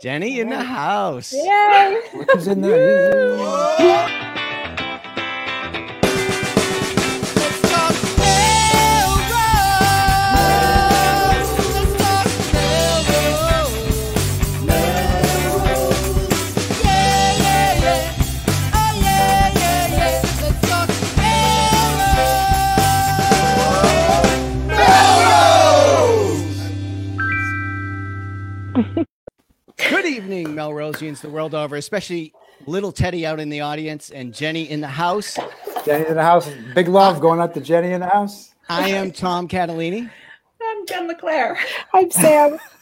Jenny in the house. Yay! Who's in there? Good evening, Melrosians the world over, especially little Teddy out in the audience and Jenny in the house. Jenny in the house. Big love going out to Jenny in the house. I am Tom Catalini. I'm Jen LeClaire. I'm Sam.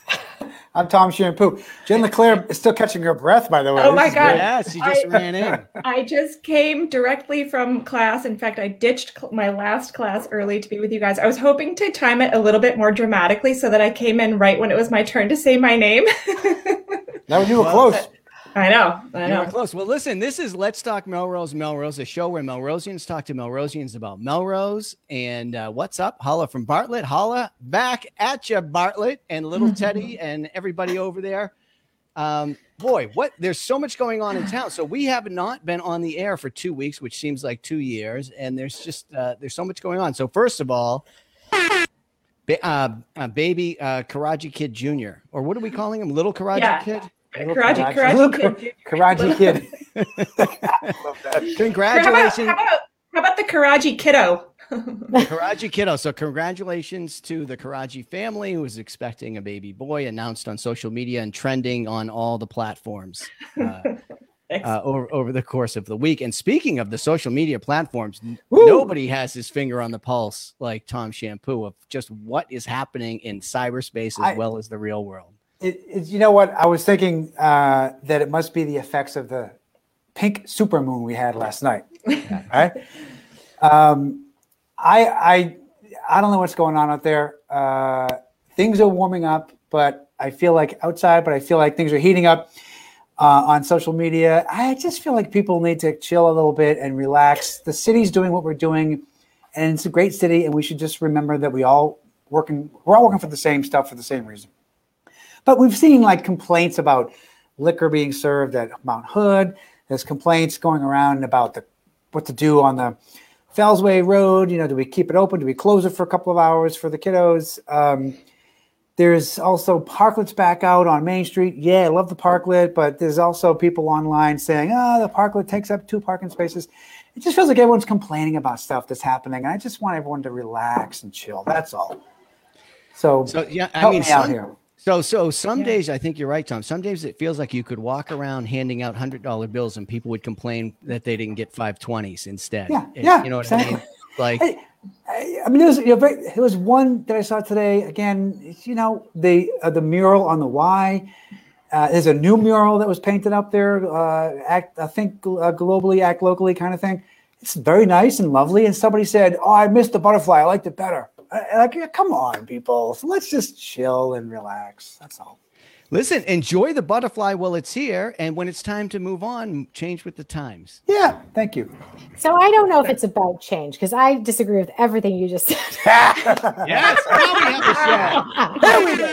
I'm Tom Shampoo. Jen LeClaire is still catching her breath, by the way. Oh This my God. great. Yes, he just I- ran in. I just came directly from class. In fact, I ditched cl- my last class early to be with you guys. I was hoping to time it a little bit more dramatically so that I came in right when it was my turn to say my name. now you were Well, close. I know. I know. close. Well, listen, this is Let's Talk Melrose Melrose, a show where Melrosians talk to Melrosians about Melrose. And uh, what's up? Holla from Bartlett. Holla back at you, Bartlett, and little Teddy and everybody over there. Um, boy, what there's so much going on in town. So we have not been on the air for two weeks, which seems like two years, and there's just uh, there's so much going on. So first of all, ba- uh, uh, baby uh, Karaji Kid Jr. or what are we calling him? Little Karaji Yeah. Kid. Karaji, Little Karaji, Kid. Karaji Kid. Love that. How about, Congratulations. how, about, how about the Karaji kiddo? Karaji kiddo. So congratulations to the Karaji family who is expecting a baby boy announced on social media and trending on all the platforms uh, uh, over, over the course of the week. And speaking of the social media platforms, Woo! nobody has his finger on the pulse like Tom Shampoo of just what is happening in cyberspace as I- well as the real world. It, it, you know what? I was thinking uh, that it must be the effects of the pink supermoon we had last night. right? Um, I, I, I don't know what's going on out there. Uh, things are warming up, but I feel like outside, but I feel like things are heating up uh, on social media. I just feel like people need to chill a little bit and relax. The city's doing what we're doing, and it's a great city, and we should just remember that we all working. We're all working for the same stuff for the same reason. But we've seen like complaints about liquor being served at Mount Hood. There's complaints going around about the what to do on the Fellsway Road. You know, do we keep it open? Do we close it for a couple of hours for the kiddos? Um, there's also parklets back out on Main Street. Yeah, I love the parklet, but there's also people online saying, "Oh, the parklet takes up two parking spaces." It just feels like everyone's complaining about stuff that's happening, and I just want everyone to relax and chill. That's all. So, So yeah, I mean, me out some- here. So, so some Yeah. days I think you're right, Tom. Some days it feels like you could walk around handing out hundred dollar bills and people would complain that they didn't get five twenties instead. Yeah, And yeah, you know what exactly. I mean. Like, I, I, I mean, there was, you know, very, there was one that I saw today. Again, you know, the uh, the mural on the Y. Uh, there's a new mural that was painted up there. Uh, act, I think uh, globally, act locally, kind of thing. It's very nice and lovely. And somebody said, "Oh, I missed the butterfly. I liked it better." I, like, come on, people. So let's just chill and relax. That's all. listen, enjoy the butterfly while it's here, and when it's time to move on, change with the times. Yeah, thank you. So I don't know if it's about change because I disagree with everything you just said. Yes, now we have a show. there we go.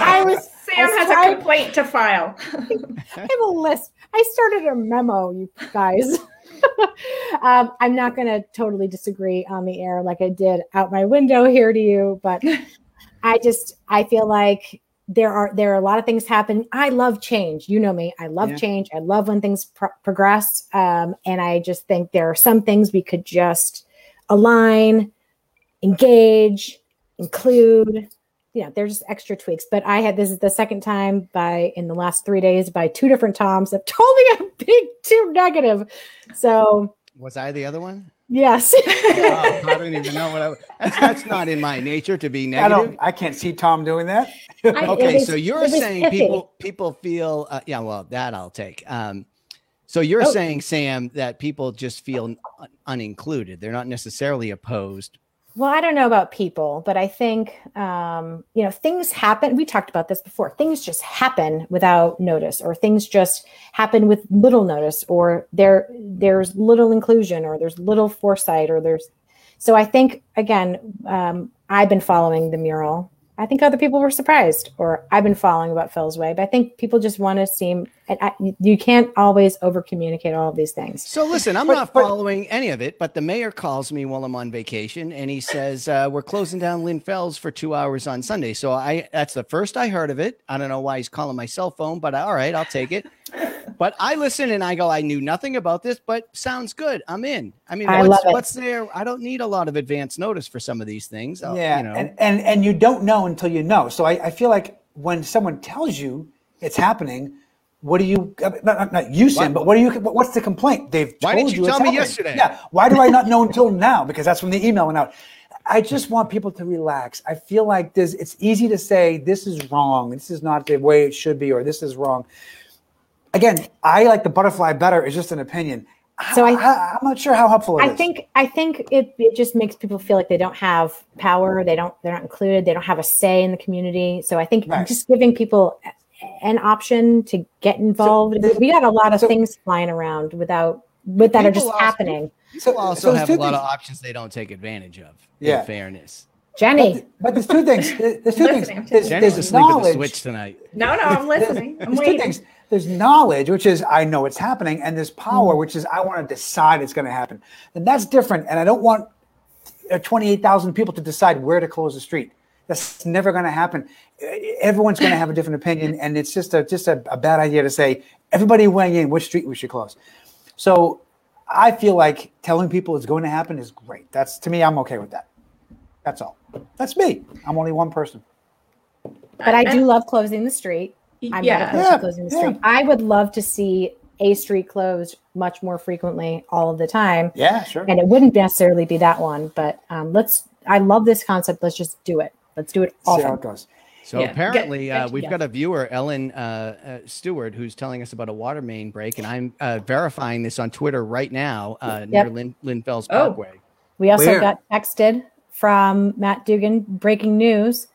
I was Sam has a complaint to file. I have a list. I started a memo, you guys. um, I'm not going to totally disagree on the air like I did out my window here to you, but I just I feel like there are there are a lot of things happen. I love change. You know me. I love Yeah. change. I love when things pro- progress, um, and I just think there are some things we could just align, engage, include you know, there's just extra tweaks. But I had this is the second time by in the last three days by two different Toms that told me a big two negative. So Was I the other one? yes. Oh, I don't even know what I. That's, that's not in my nature to be negative. I don't. I can't see Tom doing that. I- okay, was- so you're saying people people feel uh, yeah, well, that I'll take. Um, so you're Oh. saying Sam that people just feel un- unincluded. They're not necessarily opposed. Well, I don't know about people, but I think um, you know things happen. We talked about this before. Things just happen without notice, or things just happen with little notice, or there there's little inclusion, or there's little foresight, or there's. So I think again, um, I've been following the mural I think other people were surprised, or I've been following about Fellsway, but I think people just want to seem. And I, you can't always over communicate all of these things. So listen, I'm But- not but- following any of it, but the mayor calls me while I'm on vacation, and he says uh, we're closing down Lynn Fells for two hours on Sunday. So I that's the first I heard of it. I don't know why he's calling my cell phone, but all right, I'll take it. But I listen and I go, I knew nothing about this, but sounds good. I'm in. I mean, I what's, what's there? I don't need a lot of advance notice for some of these things. I'll- yeah, you know. and, and and you don't know until you know. So I, I feel like when someone tells you it's happening, what do you? uh, Not, not, not you, Sam, but what do you? What's the complaint? They've Why told didn't you it's tell me happening. yesterday? Yeah, why do I not know until now? Because that's when the email went out. I just want people to relax. I feel like this, It's easy to say this is wrong. This is not the way it should be, or this is wrong. Again, I like the butterfly better. It's just an opinion. So I- I, am not sure how helpful it I is. think I think it, it just makes people feel like they don't have power. They don't they're not included. They don't have a say in the community. So I think Right. just giving people an option to get involved. the- we got a lot of so- things flying around without with that are just also- happening. People So- also so have two a lot of options they don't take advantage of. Yeah. In fairness. Jenny, But, but there's two things. There's two Listening things. to There's, you. Jenny's there's asleep at the switch tonight. No, no, I'm listening. I'm there's two waiting. things. There's knowledge, which is I know it's happening, and there's power, Mm. which is I want to decide it's going to happen. And that's different. And I don't want uh, 28,000 people to decide where to close the street. That's never going to happen. Everyone's going to have a different opinion, and it's just a just a, a bad idea to say everybody weighing in which street we should close. So I feel like telling people it's going to happen is great. That's to me, I'm okay with that. That's all. That's me. I'm only one person. but I do love closing the street. I'm yeah. not opposed to Yeah, closing the yeah. I would love to see a street closed much more frequently all of the time. Yeah, sure. and it wouldn't necessarily be that one but um, let's i love this concept let's just do it let's do it See how it goes. So Yeah, apparently, get- uh, we've yeah. got a viewer, Ellen uh, uh, Stewart, who's telling us about a water main break, and I'm uh, verifying this on Twitter right now uh, near Yep. Lynn, Lynn Fells Oh. Parkway. we also Where? got texted from matt dugan breaking news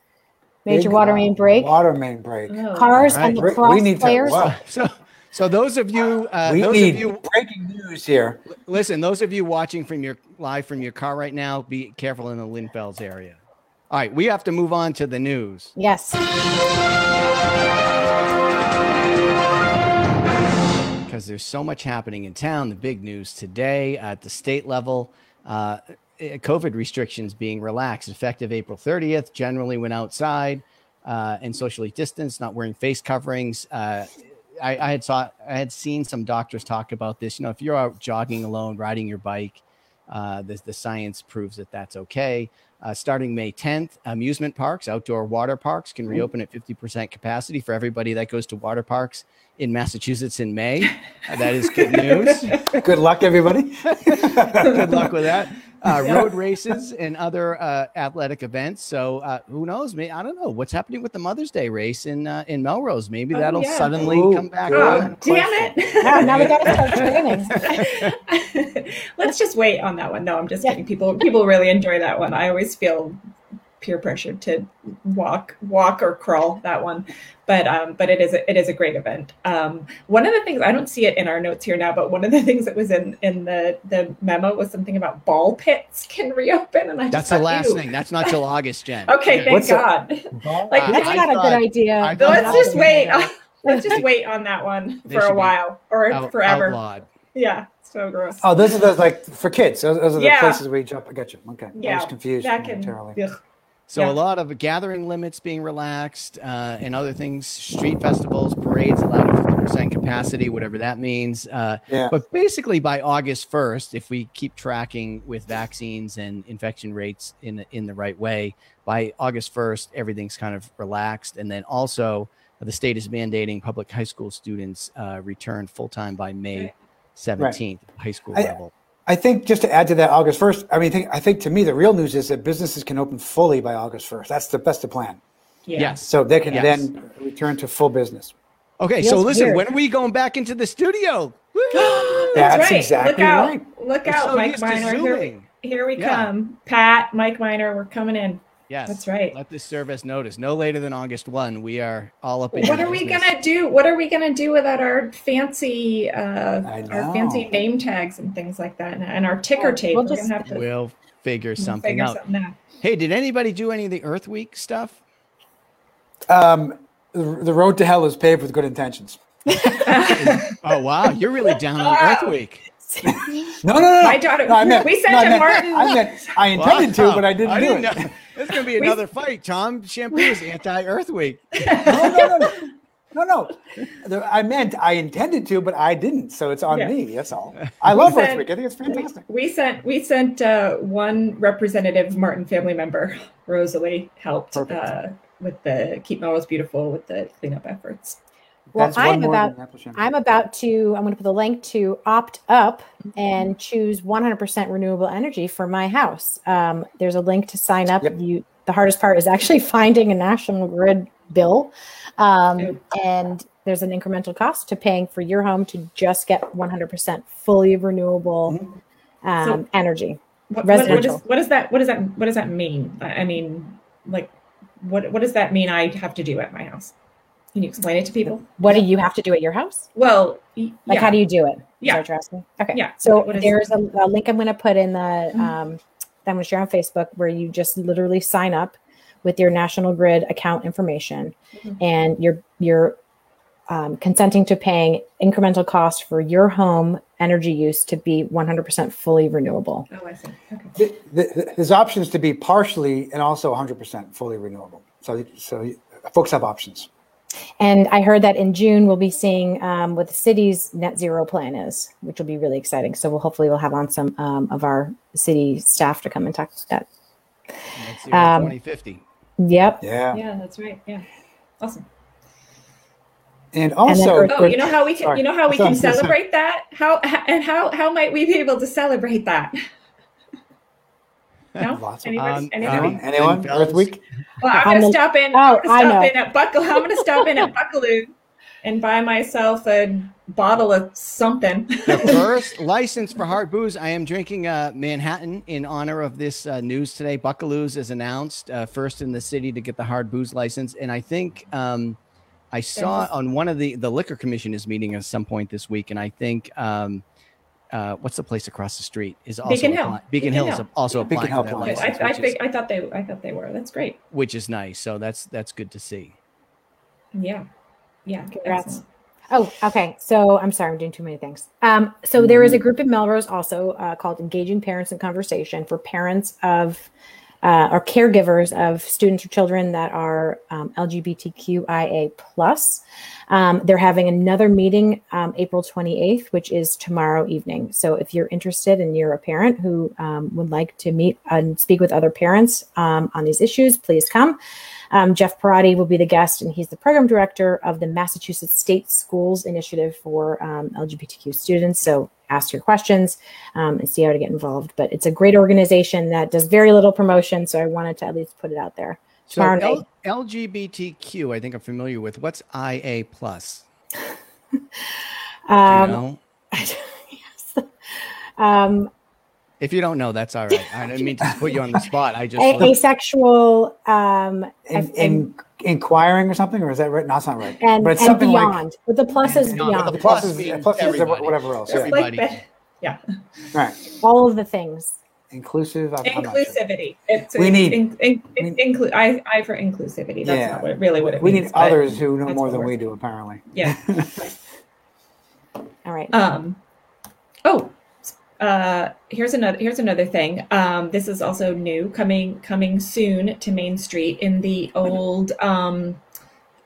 major Big, water uh, main break Water main break. Oh. cars All and right. the We- we cross need to- players wow. So, so those of you, uh, we those need of you, breaking news here. listen, those of you watching from your live from your car right now, be careful in the Lynn Fells area. All right, we have to move on to the news. yes because there's so much happening in town. The big news today at the state level, uh, COVID restrictions being relaxed effective April 30th. Generally, went outside uh, and socially distanced, not wearing face coverings. Uh, I, I had saw I had seen some doctors talk about this. You know, if you're out jogging alone, riding your bike, uh, the, the science proves that that's okay. Uh, starting May 10th, amusement parks, outdoor water parks can reopen at 50% capacity for everybody that goes to water parks in Massachusetts in May. Uh, that is good news. Good luck, everybody. good luck with that. Uh, road races and other uh, athletic events. So uh, who knows? Maybe I don't know what's happening with the Mother's Day race in uh, in Melrose. Maybe Oh, that'll yeah. suddenly Ooh, come back. good. Oh, on. damn it. now, now we gotta start training Let's just wait on that one. No, I'm just Yeah. kidding. People people really enjoy that one. I always feel peer pressure to walk walk or crawl that one. But um but it is a, it is a great event. Um one of the things I don't see it in our notes here now, but one of the things that was in in the the memo was something about ball pits can reopen and I That's just the thought, last ew. thing. That's not till August, Jen. Okay, thank What's a- God. Like Uh, that's I not a thought- good idea I So let's just wait. Let's just wait on that one for a while or Out- forever. outlawed. Yeah, so gross. Oh, those are those like for kids. Those, those are the Yeah. places we jump. I got you. Okay. Yeah. I yeah, was confused that can. Momentarily. ugh. So Yeah. a lot of gathering limits being relaxed uh, and other things, street festivals, parades allowed at 50% capacity, whatever that means. Uh, Yeah. But basically by August 1st, if we keep tracking with vaccines and infection rates in the, in the right way, by August 1st, everything's kind of relaxed. And then also the state is mandating public high school students uh, return full time by May 17th, high school I- level. I think just to add to that, August first. I mean, think, I think to me the real news is that businesses can open fully by August first. That's the that's the plan. Yeah. Yes. So they can Yes. then return to full business. Okay, so listen, weird. when are we going back into the studio? That's, That's right. exactly Look out. right. Look out, so Mike Miner. Here, here we Yeah. come. Pat, Mike Miner, we're coming in. Yes, That's right. Let this serve as notice. No later than August one. We are all up in. What your are we gonna do? What are we gonna do without our fancy, uh, our fancy name tags and things like that, and, and our ticker Oh, tape? we'll just- gonna have to We'll figure something figure out. something out. Hey, did anybody do any of the Earth Week stuff? Um, the, the road to hell is paved with good intentions. oh wow, you're really down on Earth Week. No, no, no. My daughter- No, I meant, we sent no, I to meant, Martin- I meant I intended to, but I didn't do it. know. There's gonna be another fight. Tom Shampoo is anti-Earth Week. no, no, no, no, no, no. I meant I intended to, but I didn't. So it's on Yeah. me. That's all. I love Earth Week. I think it's fantastic. We sent we sent uh, one representative Martin family member, Rosalie, helped uh, with the Keep Melrose Beautiful with the cleanup efforts. Well, That's one I'm more about- than Apple Shampoo. I'm about to, I'm going to put the link to opt up and choose 100% renewable energy for my house. Um, there's a link to sign up. Yep. You, the hardest part is actually finding a national grid bill. Um, Okay. and there's an incremental cost to paying for your home to just get 100% fully renewable um, So- energy. What, what, what, is, Residential. what does that what does that what does that mean? I I mean, like, what what does that mean? I have to do at my house? Can you explain it to people? What do you have to do at your house? Well, y- Like, yeah. how do you do it? Yeah. what asking? Okay. Yeah. So What is- there's a, a link I'm going to put in the, Mhm. um, that I'm going to share on Facebook where you just literally sign up with your National Grid account information Mhm. and you're, you're um, consenting to paying incremental cost for your home energy use to be 100% fully renewable. Oh, I see. Okay. Th- th- th- There's options to be partially and also 100% fully renewable. So, so folks have options. And I heard that in June we'll be seeing um, what the city's net zero plan is, which will be really exciting. So we'll hopefully we'll have on some um, of our city staff to come and talk to that. Net zero Um, 2050. Yep. Yeah. Yeah, that's right. Yeah. Awesome. And also, Earth- Oh, you know how we can Sorry. you know how we can celebrate that? How and how how might we be able to celebrate that? No? Lots of- Anybody? Um, Anybody? um, anyone? and Earth Week? Well, I'm I'm gonna a- stop in. Oh, I'm gonna I stop know. in at Buckle. I'm gonna stop in at Buckaloo and buy myself a bottle of something. The first license for hard booze. I am drinking uh, Manhattan in honor of this uh, news today. Buckaloo's is announced uh, first in the city to get the hard booze license, and I think um, I saw Yes. on one of the the liquor commission is meeting at some point this week, and I think. Um, uh, what's the place across the street? Is also Beacon Hill. apply- Beacon, Beacon Hill is Hill. also Yeah. Beacon applying Hill for that applies. I, I, which, think, is, I thought they I thought they were. That's great. which is nice. So that's that's good to see. Yeah. Yeah. Congrats. Oh, okay. So I'm sorry, I'm doing too many things. Um, so there is a group in Melrose also uh, called Engaging Parents in Conversation for parents of uh, or caregivers of students or children that are um, LGBTQIA plus. Um, they're having another meeting um, April 28th, which is tomorrow evening. So if you're interested and you're a parent who um, would like to meet and speak with other parents um, on these issues, please come. Um, Jeff Perrotti will be the guest, and he's the program director of the Massachusetts Safe Schools Initiative for um, LGBTQ students. So ask your questions um, and see how to get involved. But it's a great organization that does very little promotion, so I wanted to at least put it out there. So L- LGBTQ, I think I'm familiar with. What's IA plus? Do you Um, know? yes. um, If you don't know, that's all right. I didn't mean to put you on the spot. I just a- asexual um, In, in, inquiring or something, or is that right? No, it's not right. and, but it's and something beyond. like But the plus is beyond. beyond. The the plus plus is means plus is whatever else. It's Yeah. Everybody. like yeah. Right. All of the things. Inclusive. I'm, I'm not sure. inclusivity. It's, We need- in, in, we- inclu- I, I for inclusivity. That's Yeah. not what, really what it We means. need others who know more than we're- we do, apparently. Yeah. All right. Um, oh, uh, here's another here's another thing. Um, this is also new, coming coming soon to Main Street in the old. Um,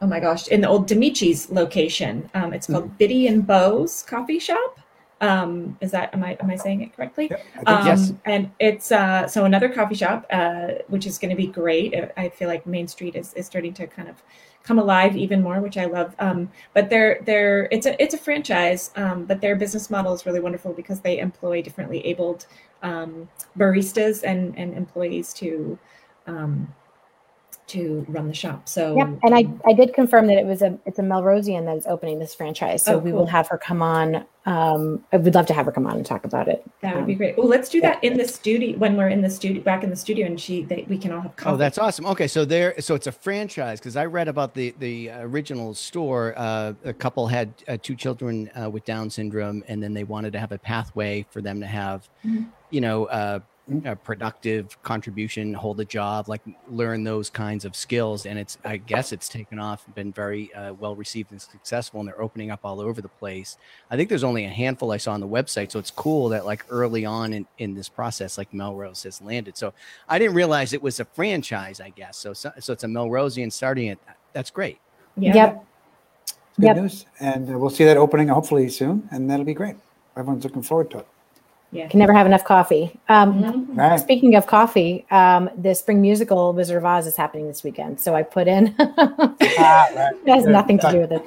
oh my gosh, in the old Demici's location. Um, it's called Bitty and Beau's Coffee Shop. Um, is that am I am I saying it correctly? Yep, think Um, Yes. And it's uh, so another coffee shop, uh, which is going to be great. I- I feel like Main Street is, is starting to kind of come alive even more, which I love. Um, but they're they're it's a it's a franchise, um, but their business model is really wonderful because they employ differently abled um, baristas and and employees to um, to run the shop. So Yep, and I, I did confirm that it was a it's a Melrosian that is opening this franchise, so Oh, we will have her come on. Um, I would love to have her come on and talk about it. that would Um, be great. Oh, let's do that in the studio when we're in the studio back in the studio, and she they, we can all have coffee. Oh, that's awesome. Okay, so there, so it's a franchise because I read about the the original store. Uh, a couple had uh, two children uh, with Down syndrome, and then they wanted to have a pathway for them to have, Mhm. you know, uh, a productive contribution, hold a job, like learn those kinds of skills. And it's, I guess it's taken off, been very uh, well received and successful, and they're opening up all over the place. I think there's only a handful I saw on the website. So it's cool that like early on in, in this process, like Melrose has landed. So I didn't realize it was a franchise, I guess. So, so, so it's a Melrosian starting it. That's great. Yeah. Yep. Good Yep. news. And uh, we'll see that opening hopefully soon, and that'll be great. Everyone's looking forward to it. Can never have enough coffee. Um, Mhm. Right. Speaking of coffee, um, the spring musical Wizard of Oz is happening this weekend. So I put in. Ah, right. It has Good. nothing to do with it.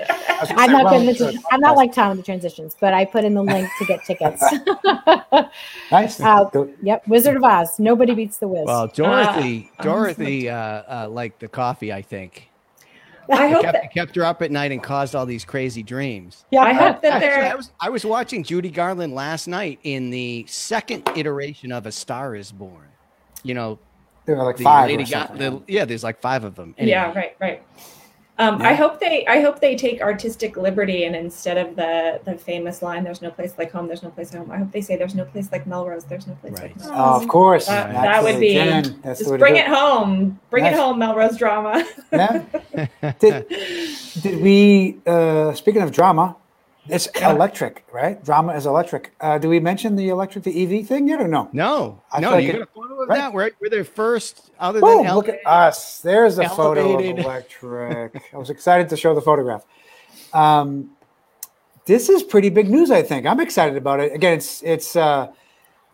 I'm not good. with- I'm not like Tom with the transitions, but I put in the link to get tickets. Nice. Uh, yep, Wizard of Oz. Nobody beats the Wiz. Well, Dorothy, Ah. Dorothy uh, uh, liked the coffee, I think. I hope kept, that kept her up at night and caused all these crazy dreams. yeah, I hope that Actually, I was I was watching Judy Garland last night in the second iteration of A Star Is Born. You know, There were like the five. Lady or Ga- something. the, yeah, there's like five of them. yeah, right, right. Um, Yeah. I hope they I hope they take artistic liberty and instead of the the famous line "There's no place like home, there's no place like home," I hope they say "There's no place like Melrose, there's no place Right. like Oh, of course. That- That's that would be- again. That's Just bring it home, bring Nice. it home, Melrose drama. Yeah. did, did we, uh, speaking of drama, it's electric, right? Drama is electric. Uh, do we mention the electric, the EV thing yet or no? No, I no, like you got a photo of right? that? We're, we're their first, other Boom, than look at us. There's a photo of electric. I was excited to show the photograph. Um, this is pretty big news, I think. I'm excited about it. Again, it's it's uh,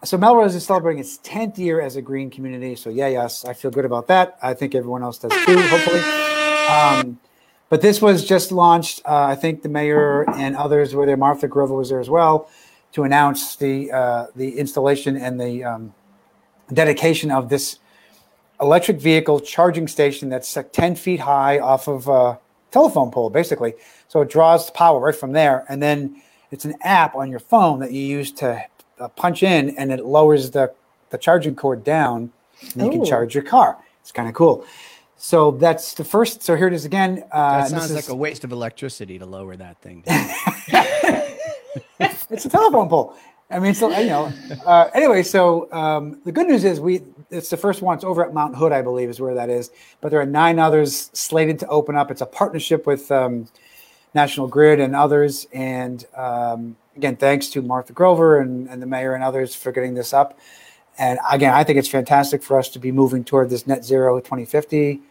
so Melrose is celebrating its 10th year as a green community. So yeah, yes, I feel good about that. I think everyone else does too, hopefully. Um, but this was just launched. Uh, I think the mayor and others were there. Martha Grover was there as well to announce the uh, the installation and the um, dedication of this electric vehicle charging station that's like 10 feet high off of a telephone pole, basically. So it draws power right from there. And then it's an app on your phone that you use to uh, punch in and it lowers the, the charging cord down and you can charge your car. It's kind of cool. So that's the first. So here it is again. Uh, That sounds like is- a waste of electricity to lower that thing. it's a telephone pole. I mean, so you know. Uh, anyway, so um, the good news is we it's the first one. It's over at Mount Hood, I believe, is where that is. But there are nine others slated to open up. It's a partnership with um, National Grid and others. And um, again, thanks to Martha Grover and, and the mayor and others for getting this up. And again, I think it's fantastic for us to be moving toward this net zero 2050.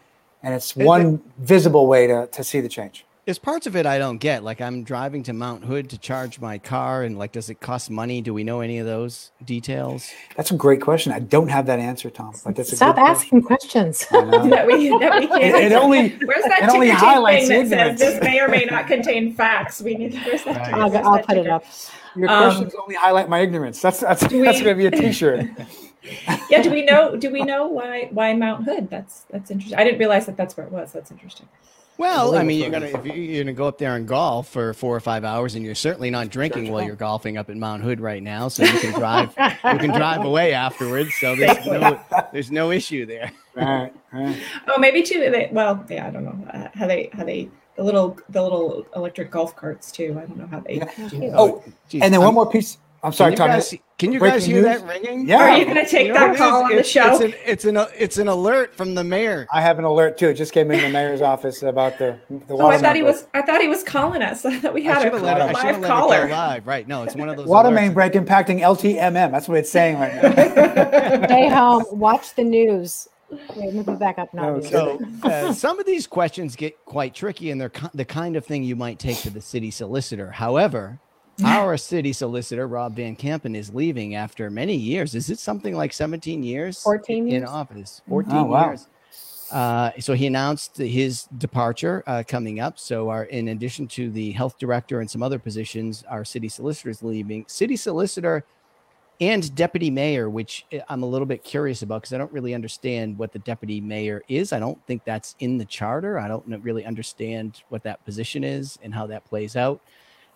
And it's one visible way to, to see the change. There's parts of it I don't get. Like I'm driving to Mount Hood to charge my car, and like, does it cost money? Do we know any of those details? That's a great question. I don't have that answer, Tom. But that's a Stop good question. asking questions. That we that we can't. It- it only- where's that it only ticketing highlights thing that says this may or may not contain facts? We need where's that? Right. I'll, I'll that put it up. Your Um, questions only highlight my ignorance. That's that's Do that's going to be a T-shirt. Yeah, do we know? Do we know why why Mount Hood? That's that's interesting. I didn't realize that that's where it was. That's interesting. Well, I mean, you're gonna if you- you're gonna go up there and golf for four or five hours, and you're certainly not drinking while you're golfing up at Mount Hood right now, so you can drive you can drive away afterwards. So there's no there's no issue there. right, right. Oh, maybe too. They, well, yeah, I don't know uh, how they how they the little the little electric golf carts too. I don't know how they. Yeah. Oh, Geez, and then I'm- one more piece. I'm Can sorry, you Tom. guys, can you breaking guys hear news? that ringing? Yeah. Are you going to take You know that call is? on the show? It's an, it's an it's an alert from the mayor. I have an alert too. It just came in the mayor's office about the the oh, I water thought he main was. I thought he was calling us. I thought we had a, should let it, call, I a should've live it caller. go live. Right? No, it's one of those water alerts. main break impacting LTMM. That's what it's saying right now. Stay home. Watch the news. Wait, move it back up. Not No. So uh, some of these questions get quite tricky, and they're ki- the kind of thing you might take to the city solicitor. However, our city solicitor Rob Van Campen is leaving after many years. Is it something like 17 years? 14 years. in office. 14 Oh, wow. years. Uh, so he announced his departure uh, coming up. So, our in addition to the health director and some other positions, our city solicitor is leaving. City solicitor and deputy mayor, which uh, I'm a little bit curious about because I don't really understand what the deputy mayor is. I don't think that's in the charter. I don't really understand what that position is and how that plays out.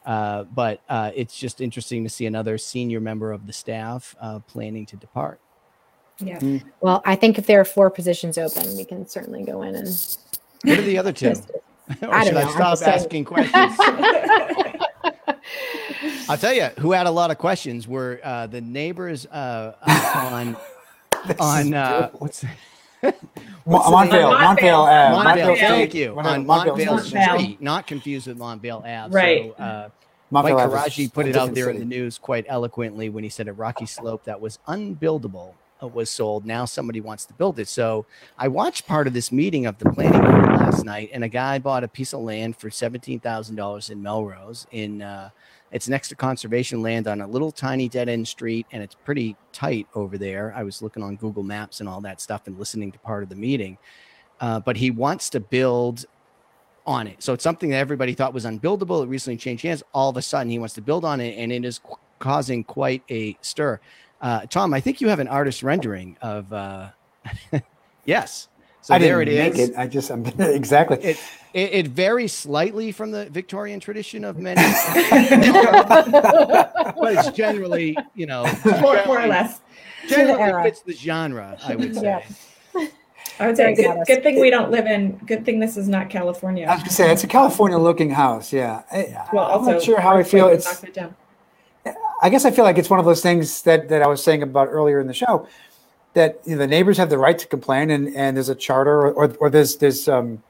Uh, but uh, it's just interesting to see another senior member of the staff uh, planning to depart. Yeah. Well, I think if there are four positions open, we can certainly go in and. What are the other two? Just- or I should don't I know, I'm stop just saying. asking questions? I'll tell you who had a lot of questions were uh, the neighbors uh, on on uh, what's Mo- the Montvale, name? Montvale, uh, Montvale, Montvale. thank you. On Montvale Montvale Street. Montvale. Not confused with Montvale Ave. Right. So, uh, Montvale Mike Ave Karaji put it out different there in the news quite eloquently when he said a rocky slope that was unbuildable uh, was sold. Now somebody wants to build it. So I watched part of this meeting of the planning board last night, and a guy bought a piece of land for seventeen thousand dollars in Melrose. In uh, it's next to conservation land on a little tiny dead end street, and it's pretty tight over there. I was looking on Google Maps and all that stuff and listening to part of the meeting. Uh, but he wants to build on it. So it's something that everybody thought was unbuildable. It recently changed hands. All of a sudden, he wants to build on it, and it is qu- causing quite a stir. Uh, Tom, I think you have an artist rendering of. Uh, yes. So I there didn't it make is. it. I just I'm exactly. It, it it varies slightly from the Victorian tradition of many, but it's generally, you know, more, more or less. generally era. fits the genre. I would say. Yeah. I would say Very good, modest. good thing we don't live in. Good thing this is not California. I was gonna say it's a California-looking house. Yeah, I, Well, I'm also not sure how I feel. It's it down. I guess I feel like it's one of those things that, that I was saying about earlier in the show that you know, the neighbors have the right to complain and, and there's a charter or, or, or there's there's um,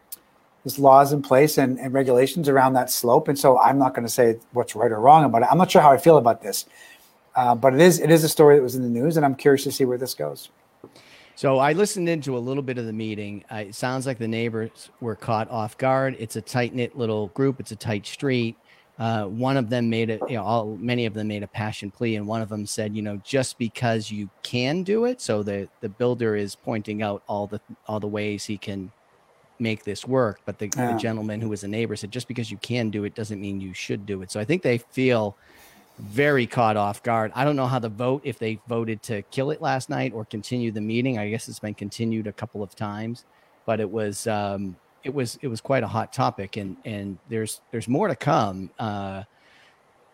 there's laws in place and, and regulations around that slope and so I'm not going to say what's right or wrong about it. I'm not sure how I feel about this, uh, but it is it is a story that was in the news and I'm curious to see where this goes. So I listened into a little bit of the meeting. It sounds like the neighbors were caught off guard. It's a tight knit little group. It's a tight street. Uh, one of them made it. You know, all many of them made a passion plea, and one of them said, you know, just because you can do it. So the the builder is pointing out all the all the ways he can make this work. But the, Yeah. the gentleman who was a neighbor said, just because you can do it doesn't mean you should do it. So I think they feel very caught off guard. I don't know how the vote, if they voted to kill it last night or continue the meeting. I guess it's been continued a couple of times, but it was um, it was it was quite a hot topic, and and there's there's more to come. Uh,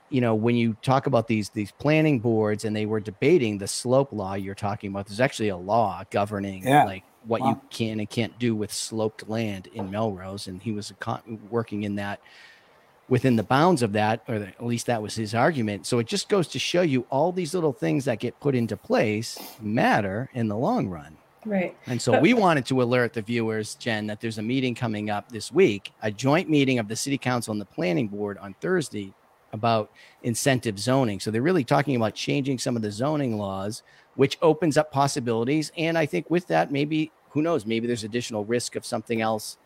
you know, when you talk about these these planning boards, and they were debating the slope law you're talking about. There's actually a law governing Yeah. like what you can and can't do with sloped land in Melrose, and he was a con- working in that within the bounds of that, or at least that was his argument. So it just goes to show you all these little things that get put into place matter in the long run. Right. And so we wanted to alert the viewers, Jen, that there's a meeting coming up this week, a joint meeting of the city council and the planning board on Thursday about incentive zoning. So they're really talking about changing some of the zoning laws, which opens up possibilities. And I think with that, maybe who knows, maybe there's additional risk of something else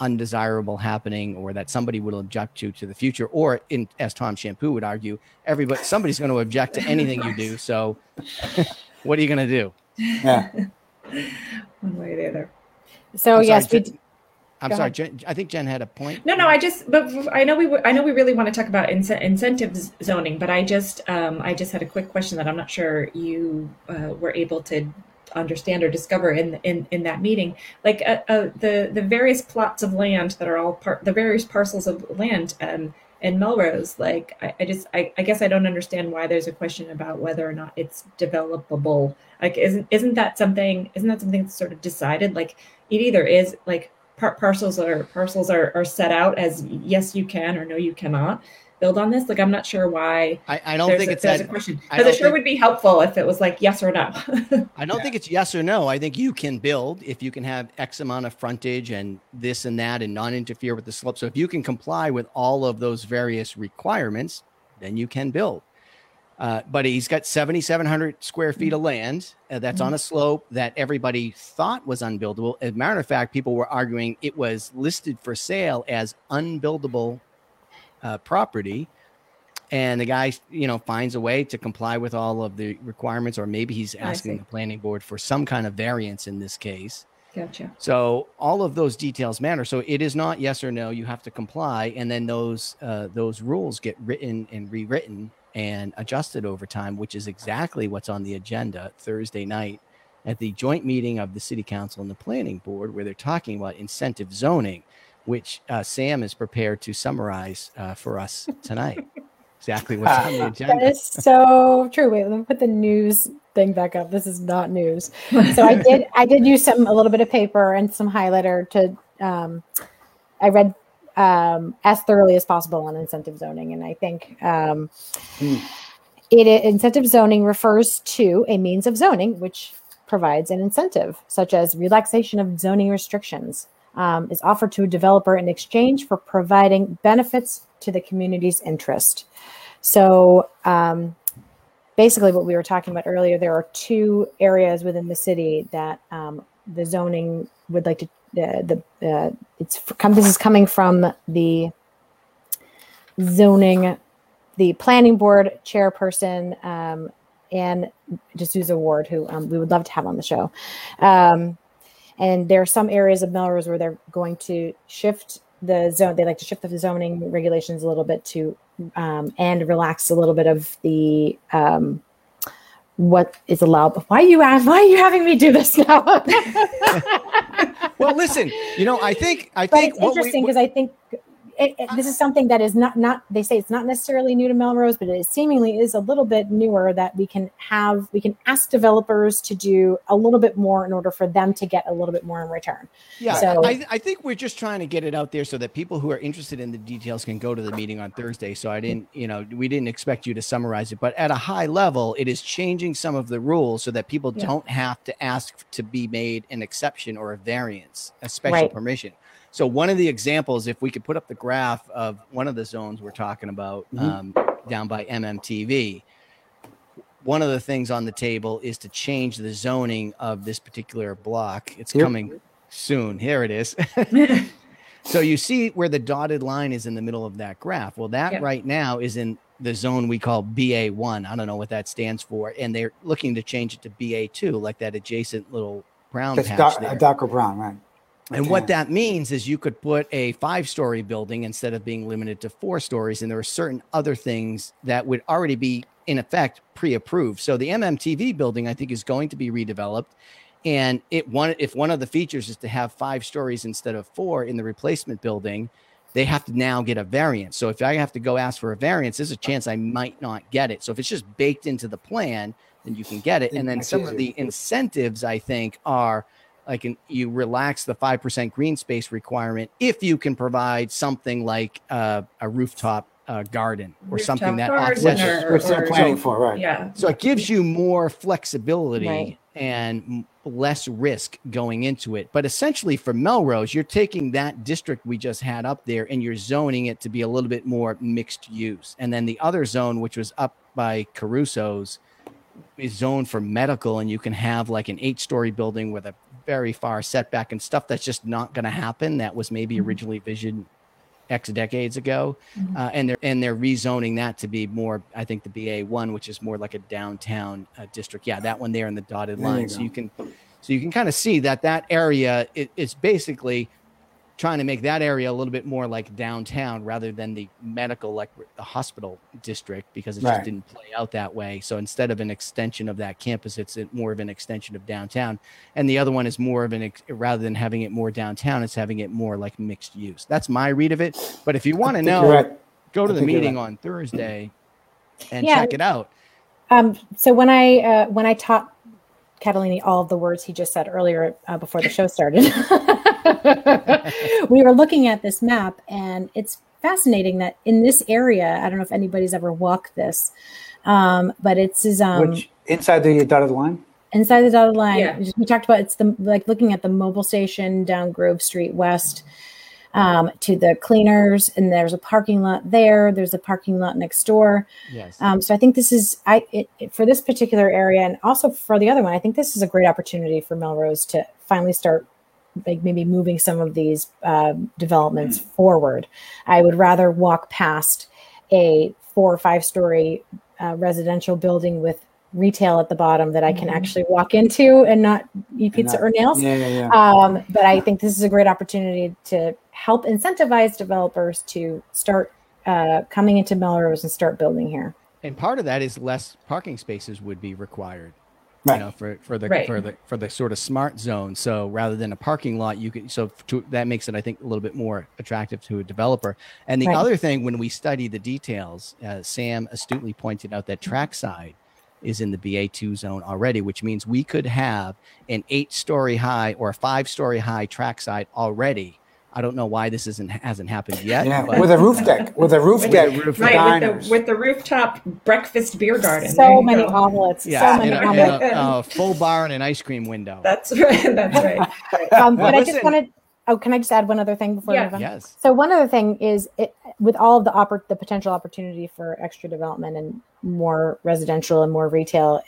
undesirable happening or that somebody will object to to the future or in as tom shampoo would argue everybody somebody's going to object to anything you do so what are you going to do Yeah, One way or the other. So I'm sorry, yes, we. Jen- d- i'm Go sorry jen, i think jen had a point No, no. I just, but I know we, w- I know we really want to talk about ince- incentives zoning, but I just, um, I just had a quick question that I'm not sure you uh, were able to understand or discover in in in that meeting. Like uh, uh, the the various plots of land that are all part, the various parcels of land, um, in Melrose. Like I, I just, I, I guess I don't understand why there's a question about whether or not it's developable. Like, isn't isn't that something? Isn't that something that's sort of decided? Like, it either is like par- parcels are parcels are, are set out as yes you can or no you cannot build on this like i'm not sure why i, I don't think a, it's there's that a question because it sure think- would be helpful if it was like yes or no I don't think it's yes or no. I think you can build if you can have X amount of frontage and this and that and not interfere with the slope. So if you can comply with all of those various requirements, then you can build. Uh, but he's got 7,700 square feet of land uh, that's on a slope that everybody thought was unbuildable. As a matter of fact, people were arguing it was listed for sale as unbuildable uh, property and the guy you know finds a way to comply with all of the requirements or maybe he's asking the planning board for some kind of variance in this case. Gotcha. So all of those details matter. So it is not yes or no you have to comply and then those uh, those rules get written and rewritten and adjusted over time which is exactly what's on the agenda thursday night at the joint meeting of the city council and the planning board where they're talking about incentive zoning which uh, sam is prepared to summarize uh, for us tonight exactly what's on the agenda is so true. Wait, let me put the news thing back up. This is not news. So I did I did use some a little bit of paper and some highlighter to um I read um as thoroughly as possible on incentive zoning and I think um Hmm. it incentive zoning refers to a means of zoning which provides an incentive, such as relaxation of zoning restrictions, um, is offered to a developer in exchange for providing benefits to the community's interest. So, um, basically, what we were talking about earlier, there are two areas within the city that um, the zoning would like to. The the uh, it's this is coming from the zoning, the planning board chairperson, um, and D'Souza Ward, who um, we would love to have on the show. Um, and there are some areas of Melrose where they're going to shift the zone. They like to shift the zoning regulations a little bit to um, and relax a little bit of the um, what is allowed. Why are you Why are you having me do this now? well, listen. You know, I think I but think it's interesting because I think it, it, this is something that is not not they say it's not necessarily new to Melrose, but it seemingly is a little bit newer that we can have we can ask developers to do a little bit more in order for them to get a little bit more in return. Yeah, so I, I think we're just trying to get it out there so that people who are interested in the details can go to the meeting on Thursday. So I didn't, you know, we didn't expect you to summarize it, but at a high level, it is changing some of the rules so that people yeah. don't have to ask to be made an exception or a variance, a special right. permission. So one of the examples, if we could put up the graph of one of the zones we're talking about mm-hmm. um, down by MMTV, one of the things on the table is to change the zoning of this particular block. It's yep. coming soon. Here it is. so you see where the dotted line is in the middle of that graph. Well, that yep. right now is in the zone we call BA1. I don't know what that stands for. And they're looking to change it to BA2, like that adjacent little brown That's patch. Doc, darker brown, right? And what that means is you could put a five story building instead of being limited to four stories. And there are certain other things that would already be, in effect, pre approved. So the MMTV building, I think, is going to be redeveloped. And it one if one of the features is to have five stories instead of four in the replacement building, they have to now get a variance. So if I have to go ask for a variance, there's a chance I might not get it. So if it's just baked into the plan, then you can get it. And then some of the incentives I think are like an, you relax the 5% green space requirement if you can provide something like uh, a rooftop uh, garden or rooftop something that offsets or, which they're planning so, for right. yeah. So it gives you more flexibility right. and less risk going into it. But essentially for melrose you're taking that district we just had up there and you're zoning it to be a little bit more mixed use. And then the other zone which was up by caruso's is zoned for medical and you can have like an eight story building with a very far setback and stuff that's just not going to happen. That was maybe mm-hmm. originally visioned X decades ago, mm-hmm. uh, and they're and they're rezoning that to be more. I think the BA one, which is more like a downtown uh, district. Yeah, that one there in the dotted line. You so you can so you can kind of see that that area it, it's basically trying to make that area a little bit more like downtown rather than the medical like the hospital district because it right. just didn't play out that way so instead of an extension of that campus it's more of an extension of downtown and the other one is more of an rather than having it more downtown it's having it more like mixed use that's my read of it but if you want to know right. go to the meeting right. on thursday and yeah. check it out um, so when i uh, when i taught Catalini all of the words he just said earlier uh, before the show started. we were looking at this map, and it's fascinating that in this area, I don't know if anybody's ever walked this, um, but it's um, Which, inside the dotted line. Inside the dotted line, yeah. we talked about it's the like looking at the mobile station down Grove Street West um, to the cleaners, and there's a parking lot there. There's a parking lot next door. Yes. Um, so I think this is I it, it, for this particular area, and also for the other one. I think this is a great opportunity for Melrose to finally start like maybe moving some of these uh, developments mm. forward. I would rather walk past a four or five story uh, residential building with retail at the bottom that I can mm-hmm. actually walk into and not eat pizza not, or nails. Yeah, yeah, yeah. Um, but I think this is a great opportunity to help incentivize developers to start uh, coming into Melrose and start building here. And part of that is less parking spaces would be required. Right. You know, for, for the right. for the for the sort of smart zone. So rather than a parking lot, you can so to, that makes it, I think, a little bit more attractive to a developer. And the right. other thing, when we study the details, uh, Sam astutely pointed out that trackside is in the BA2 zone already, which means we could have an eight story high or a five story high trackside already I don't know why this isn't hasn't happened yet. Yeah, but- with a roof deck, with a roof With deck, a roof. Right, with the, with the rooftop breakfast beer garden. So many go. omelets. yeah, so in many a, in omelets. a, a full bar and an ice cream window. That's right. That's right. right. Um, but I just wanted. Oh, can I just add one other thing before Yeah. we move on? yes. So one other thing is it, with all of the oppor- the potential opportunity for extra development and more residential and more retail,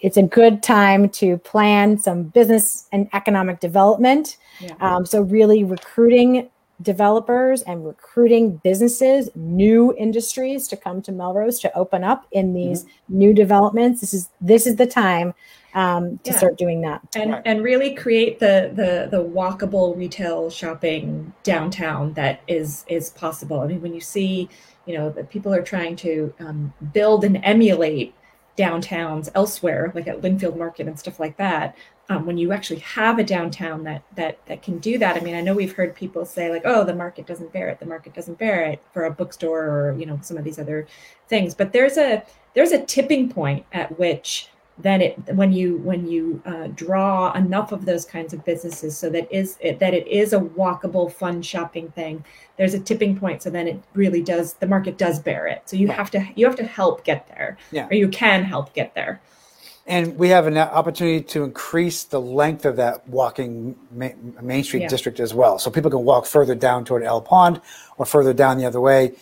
it's a good time to plan some business and economic development. Yeah. Um, so really recruiting developers and recruiting businesses, new industries to come to Melrose to open up in these new developments. This is this is the time um, to Yeah. start doing that. and Right. and really create the the the walkable retail shopping downtown that is is possible. I mean, when you see, you know, that people are trying to um, build and emulate downtowns elsewhere, like at Lynnfield Market and stuff like that. Um, when you actually have a downtown that that that can do that, I mean, I know we've heard people say like, "Oh, the market doesn't bear it. The market doesn't bear it" for a bookstore or you know some of these other things. But there's a there's a tipping point at which then it when you when you uh, draw enough of those kinds of businesses so that is it, that it is a walkable fun shopping thing there's a tipping point so then it really does the market does bear it so you Right. have to you have to help get there Yeah. or you can help get there And we have an opportunity to increase the length of that walking ma- Main Street Yeah. district as well. So people can walk further down toward Ell Pond or further down the other way,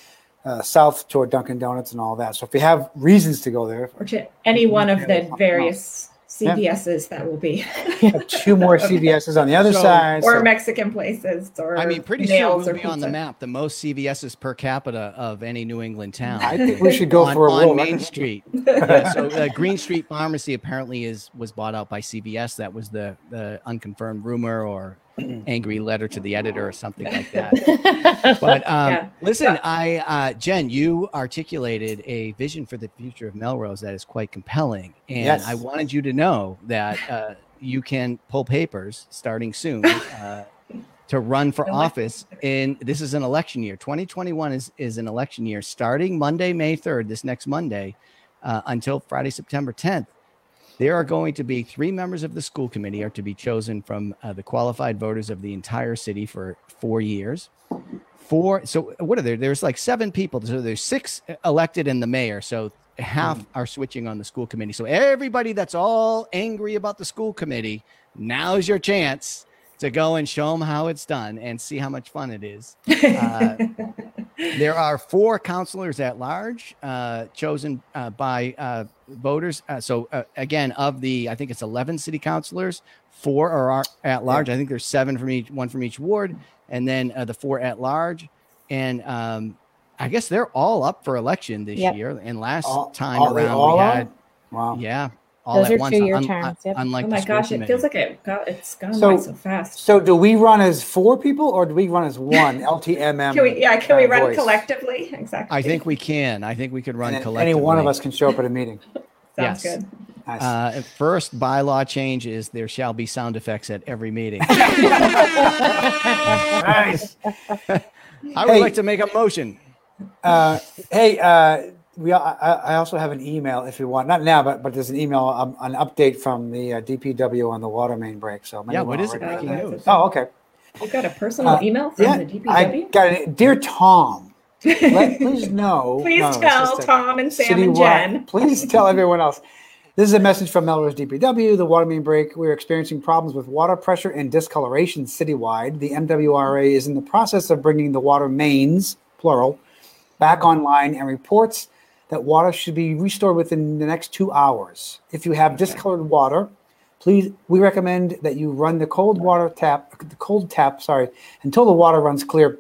uh, south toward Dunkin' Donuts and all that. So if you have reasons to go there, or to any one of the Yeah. various Yeah. CVSs that will be two more CVS's on the other So- side. or so- Mexican places or I mean, pretty soon we'll or be on the map, the most CVS's per capita of any New England town. I think we should go on, for a on roll. Main Street. Yeah, so uh, Green Street Pharmacy apparently is was bought out by CVS. That was the the unconfirmed rumor or angry letter to the editor or something like that. But um, Yeah. listen, I uh, Jen, you articulated a vision for the future of Melrose that is quite compelling, and Yes. I wanted you to know that uh, you can pull papers starting soon. Uh, to run for office in this is an election year 2021 is is an election year starting monday may 3rd this next monday uh, until friday september 10th there are going to be three members of the school committee are to be chosen from uh, the qualified voters of the entire city for four years. Four so uh, what are there? There's like seven people so there's six uh, elected and the mayor so half hmm. are switching on the school committee. So everybody that's all angry about the school committee now's your chance to go and show them how it's done and see how much fun it is uh, there are four councilors at large uh, chosen uh, by uh, voters. Uh, so uh, again, of the I think it's eleven city councilors, four are at large. I think there's seven from each, one from each ward, and then uh, the four at large. And um, I guess they're all up for election this Yep. year. And last All- time all- around, we had Wow. yeah, all Those at are once. two-year un- terms, yep. Unlike oh my school gosh it feels like it got it's gone So- by so fast So do we run as four people or do we run as one LTMM? can we yeah can we uh, run voice? collectively exactly I think we can. I think we could run And collectively. Any one of us can show up at a meeting. sounds yes. good Nice. Uh, first bylaw change is there shall be sound effects at every meeting. nice. I would Hey. like to make a motion. Uh, hey, uh, we. I, I also have an email if you want. Not now, but but there's an email, um, an update from the uh, DPW on the water main break. So Yeah, what is it? Breaking Uh, news. Oh, okay. you got a personal Uh, email from Yeah, the DPW I got it. Dear Tom, let, please know. Please no, tell Tom and Sam and citywide- Jen. Please tell everyone else. This is a message from Melrose DPW. The water main break. We're experiencing problems with water pressure and discoloration citywide. The MWRA is in the process of bringing the water mains, plural, back online and reports that water should be restored within the next two hours. If you have discolored water, please we recommend that you run the cold water tap, the cold tap, sorry, until the water runs clear.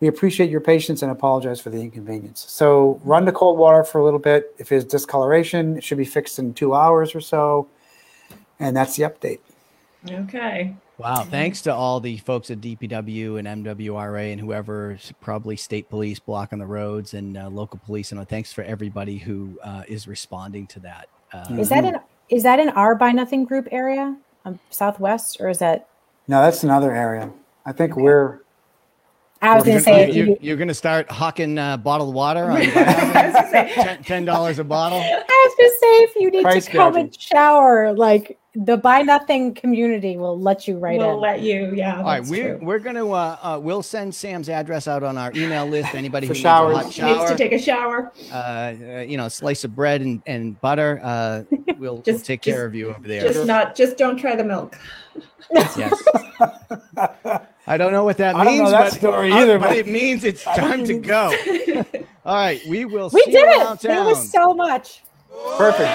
We appreciate your patience and apologize for the inconvenience. So run the cold water for a little bit. If it's discoloration, it should be fixed in two hours or so. And that's the update. Okay. Wow. Thanks to all the folks at DPW and MWRA and whoever, probably state police blocking the roads and uh, local police. And thanks for everybody who uh, is responding to that. Uh, Is that an is that in our Buy Nothing Group area, um, Southwest, or is that? No, that's another area. I think we're I was going to say, you, you, you're going to start hawking uh, bottled water on I was gonna say, ten- ten dollars a bottle. I was going to say, if you need Price to come gouging. and shower, like the buy nothing community will let you right we'll in. let you. Yeah, All right, we're true. we're going to uh, uh, we'll send Sam's address out on our email list. Anybody who showers. needs a hot Needs to take a shower. uh, uh, you know, slice of bread and, and butter. Uh, we'll, we'll Just- take just- care of you over there. Just not. Just don't try the milk. yes. I don't know what that I don't means, know that but, story uh, either, but but- it means it's time to go. All right, we will we see did you it. around There town. was so much. Perfect.